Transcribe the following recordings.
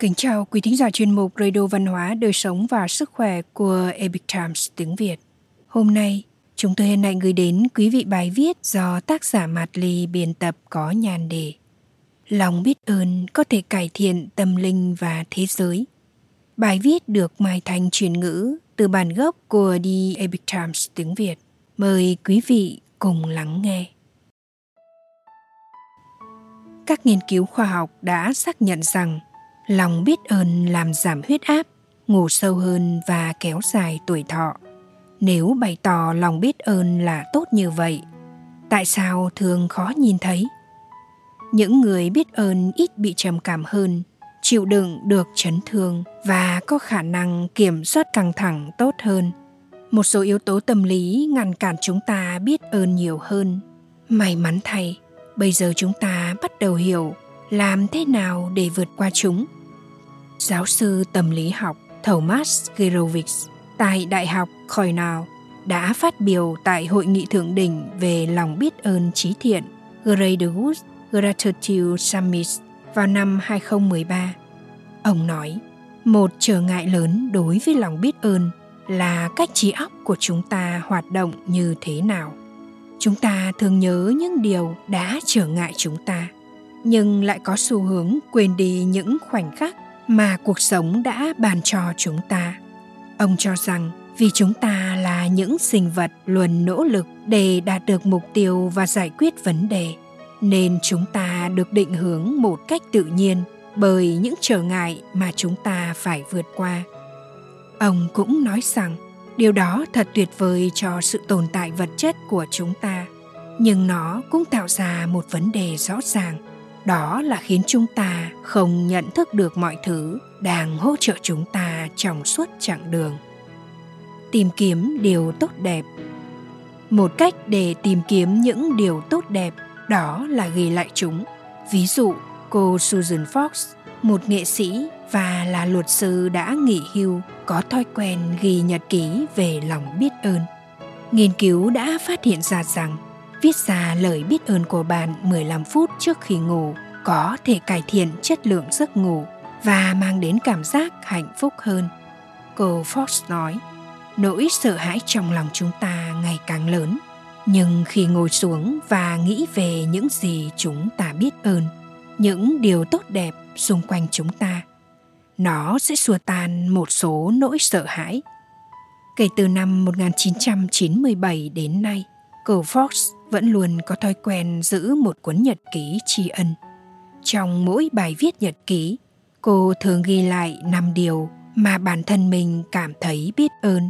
Kính chào quý thính giả chuyên mục Radio Văn hóa, Đời sống và Sức khỏe của Epic Times tiếng Việt. Hôm nay, chúng tôi hân hạnh gửi đến quý vị bài viết do tác giả Mạt Ly biên tập có nhàn đề Lòng biết ơn có thể cải thiện tâm linh và thế giới. Bài viết được Mai Thành truyền ngữ từ bản gốc của The Epic Times tiếng Việt. Mời quý vị cùng lắng nghe. Các nghiên cứu khoa học đã xác nhận rằng lòng biết ơn làm giảm huyết áp, ngủ sâu hơn và kéo dài tuổi thọ. Nếu bày tỏ lòng biết ơn là tốt như vậy, tại sao thường khó nhìn thấy? Những người biết ơn ít bị trầm cảm hơn, chịu đựng được chấn thương và có khả năng kiểm soát căng thẳng tốt hơn. Một số yếu tố tâm lý ngăn cản chúng ta biết ơn nhiều hơn. May mắn thay, bây giờ chúng ta bắt đầu hiểu làm thế nào để vượt qua chúng giáo sư tâm lý học Thomas Girovich tại Đại học Cornell đã phát biểu tại hội nghị thượng đỉnh về lòng biết ơn trí thiện Graduate Gratitude Summit vào năm 2013. Ông nói, một trở ngại lớn đối với lòng biết ơn là cách trí óc của chúng ta hoạt động như thế nào. Chúng ta thường nhớ những điều đã trở ngại chúng ta, nhưng lại có xu hướng quên đi những khoảnh khắc mà cuộc sống đã bàn cho chúng ta. Ông cho rằng vì chúng ta là những sinh vật luôn nỗ lực để đạt được mục tiêu và giải quyết vấn đề, nên chúng ta được định hướng một cách tự nhiên bởi những trở ngại mà chúng ta phải vượt qua. Ông cũng nói rằng điều đó thật tuyệt vời cho sự tồn tại vật chất của chúng ta, nhưng nó cũng tạo ra một vấn đề rõ ràng đó là khiến chúng ta không nhận thức được mọi thứ đang hỗ trợ chúng ta trong suốt chặng đường. Tìm kiếm điều tốt đẹp. Một cách để tìm kiếm những điều tốt đẹp, đó là ghi lại chúng. Ví dụ, cô susan fox, một nghệ sĩ và là luật sư đã nghỉ hưu, có thói quen ghi nhật ký về lòng biết ơn. Nghiên cứu đã phát hiện ra rằng viết ra lời biết ơn của bạn 15 phút trước khi ngủ có thể cải thiện chất lượng giấc ngủ và mang đến cảm giác hạnh phúc hơn. Cô Fox nói, nỗi sợ hãi trong lòng chúng ta ngày càng lớn, nhưng khi ngồi xuống và nghĩ về những gì chúng ta biết ơn, những điều tốt đẹp xung quanh chúng ta, nó sẽ xua tan một số nỗi sợ hãi. Kể từ năm 1997 đến nay, cô Fox vẫn luôn có thói quen giữ một cuốn nhật ký tri ân. Trong mỗi bài viết nhật ký, cô thường ghi lại năm điều mà bản thân mình cảm thấy biết ơn.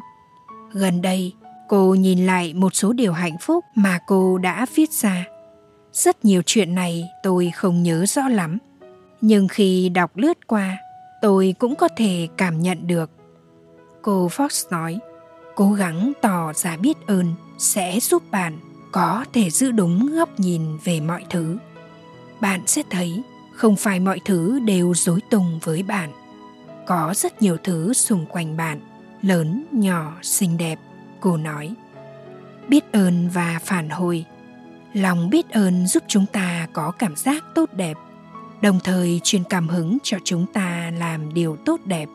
Gần đây, cô nhìn lại một số điều hạnh phúc mà cô đã viết ra. Rất nhiều chuyện này tôi không nhớ rõ lắm, nhưng khi đọc lướt qua, tôi cũng có thể cảm nhận được. Cô Fox nói, cố gắng tỏ ra biết ơn sẽ giúp bạn có thể giữ đúng góc nhìn về mọi thứ. Bạn sẽ thấy không phải mọi thứ đều dối tung với bạn. Có rất nhiều thứ xung quanh bạn, lớn, nhỏ, xinh đẹp, cô nói. Biết ơn và phản hồi. Lòng biết ơn giúp chúng ta có cảm giác tốt đẹp. Đồng thời truyền cảm hứng cho chúng ta làm điều tốt đẹp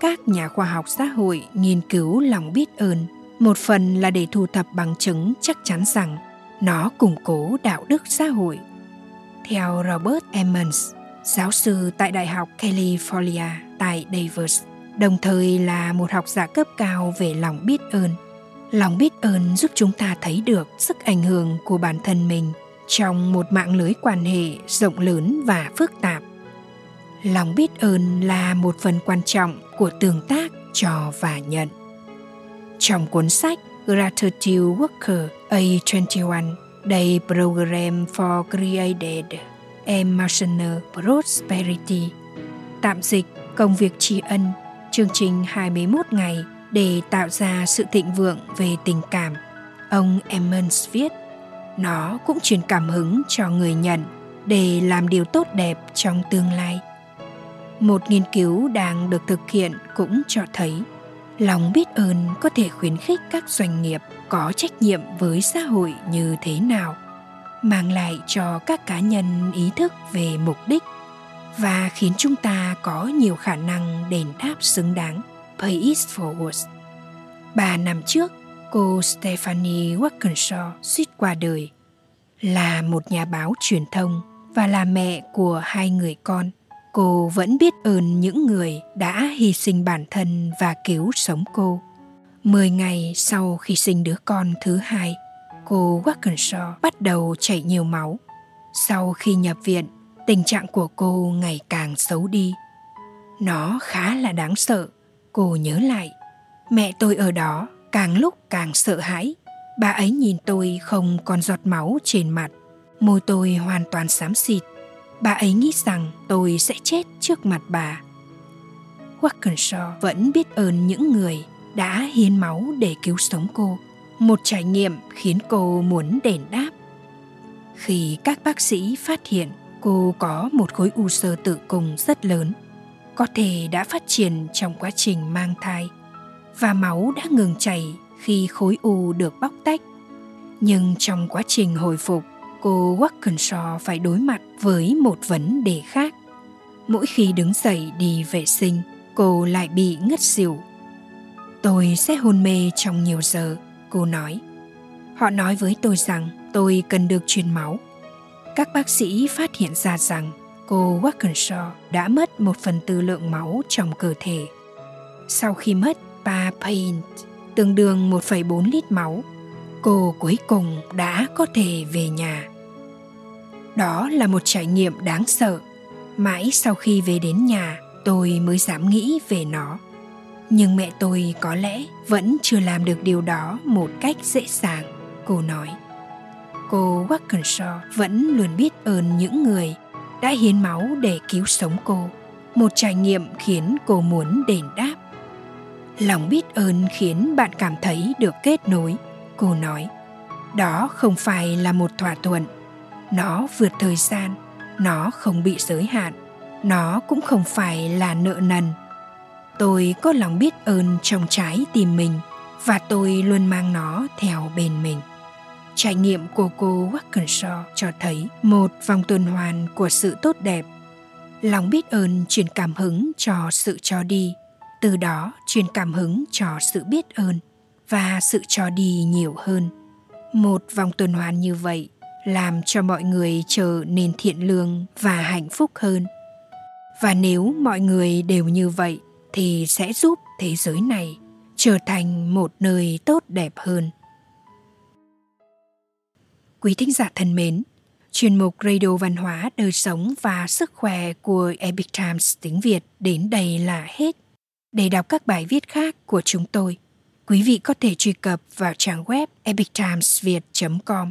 các nhà khoa học xã hội nghiên cứu lòng biết ơn một phần là để thu thập bằng chứng chắc chắn rằng nó củng cố đạo đức xã hội. Theo Robert Emmons, giáo sư tại Đại học California tại Davis, đồng thời là một học giả cấp cao về lòng biết ơn. Lòng biết ơn giúp chúng ta thấy được sức ảnh hưởng của bản thân mình trong một mạng lưới quan hệ rộng lớn và phức tạp. Lòng biết ơn là một phần quan trọng của tương tác cho và nhận. Trong cuốn sách Gratitude Worker A21 Day Program for Created Emotional Prosperity Tạm dịch công việc tri ân chương trình 21 ngày để tạo ra sự thịnh vượng về tình cảm. Ông Emmons viết, nó cũng truyền cảm hứng cho người nhận để làm điều tốt đẹp trong tương lai. Một nghiên cứu đang được thực hiện cũng cho thấy lòng biết ơn có thể khuyến khích các doanh nghiệp có trách nhiệm với xã hội như thế nào mang lại cho các cá nhân ý thức về mục đích và khiến chúng ta có nhiều khả năng đền đáp xứng đáng. Pay it forward. Ba năm trước, cô Stephanie Walkinshaw suýt qua đời. Là một nhà báo truyền thông và là mẹ của hai người con, cô vẫn biết ơn những người đã hy sinh bản thân và cứu sống cô. Mười ngày sau khi sinh đứa con thứ hai, cô Walkinshaw bắt đầu chảy nhiều máu. Sau khi nhập viện, tình trạng của cô ngày càng xấu đi. Nó khá là đáng sợ, cô nhớ lại. Mẹ tôi ở đó càng lúc càng sợ hãi. Bà ấy nhìn tôi không còn giọt máu trên mặt. Môi tôi hoàn toàn xám xịt. Bà ấy nghĩ rằng tôi sẽ chết trước mặt bà. Walkinshaw vẫn biết ơn những người đã hiến máu để cứu sống cô. Một trải nghiệm khiến cô muốn đền đáp. Khi các bác sĩ phát hiện cô có một khối u sơ tử cung rất lớn, có thể đã phát triển trong quá trình mang thai và máu đã ngừng chảy khi khối u được bóc tách. Nhưng trong quá trình hồi phục, cô Wackenshaw phải đối mặt với một vấn đề khác. Mỗi khi đứng dậy đi vệ sinh, cô lại bị ngất xỉu. Tôi sẽ hôn mê trong nhiều giờ, cô nói. Họ nói với tôi rằng tôi cần được truyền máu. Các bác sĩ phát hiện ra rằng cô Wackenshaw đã mất một phần tư lượng máu trong cơ thể. Sau khi mất 3 pint, tương đương 1,4 lít máu, cô cuối cùng đã có thể về nhà. Đó là một trải nghiệm đáng sợ. Mãi sau khi về đến nhà, tôi mới dám nghĩ về nó. Nhưng mẹ tôi có lẽ vẫn chưa làm được điều đó một cách dễ dàng, cô nói. Cô Wackenshaw vẫn luôn biết ơn những người đã hiến máu để cứu sống cô. Một trải nghiệm khiến cô muốn đền đáp. Lòng biết ơn khiến bạn cảm thấy được kết nối, cô nói. Đó không phải là một thỏa thuận nó vượt thời gian, nó không bị giới hạn, nó cũng không phải là nợ nần. Tôi có lòng biết ơn trong trái tim mình và tôi luôn mang nó theo bên mình. Trải nghiệm của cô Walkinshaw cho thấy một vòng tuần hoàn của sự tốt đẹp. Lòng biết ơn truyền cảm hứng cho sự cho đi, từ đó truyền cảm hứng cho sự biết ơn và sự cho đi nhiều hơn. Một vòng tuần hoàn như vậy làm cho mọi người trở nên thiện lương và hạnh phúc hơn. Và nếu mọi người đều như vậy, thì sẽ giúp thế giới này trở thành một nơi tốt đẹp hơn. Quý thính giả thân mến, chuyên mục radio văn hóa đời sống và sức khỏe của epic times tiếng việt đến đây là hết. Để đọc các bài viết khác của chúng tôi, quý vị có thể truy cập vào trang web epictimesviet com.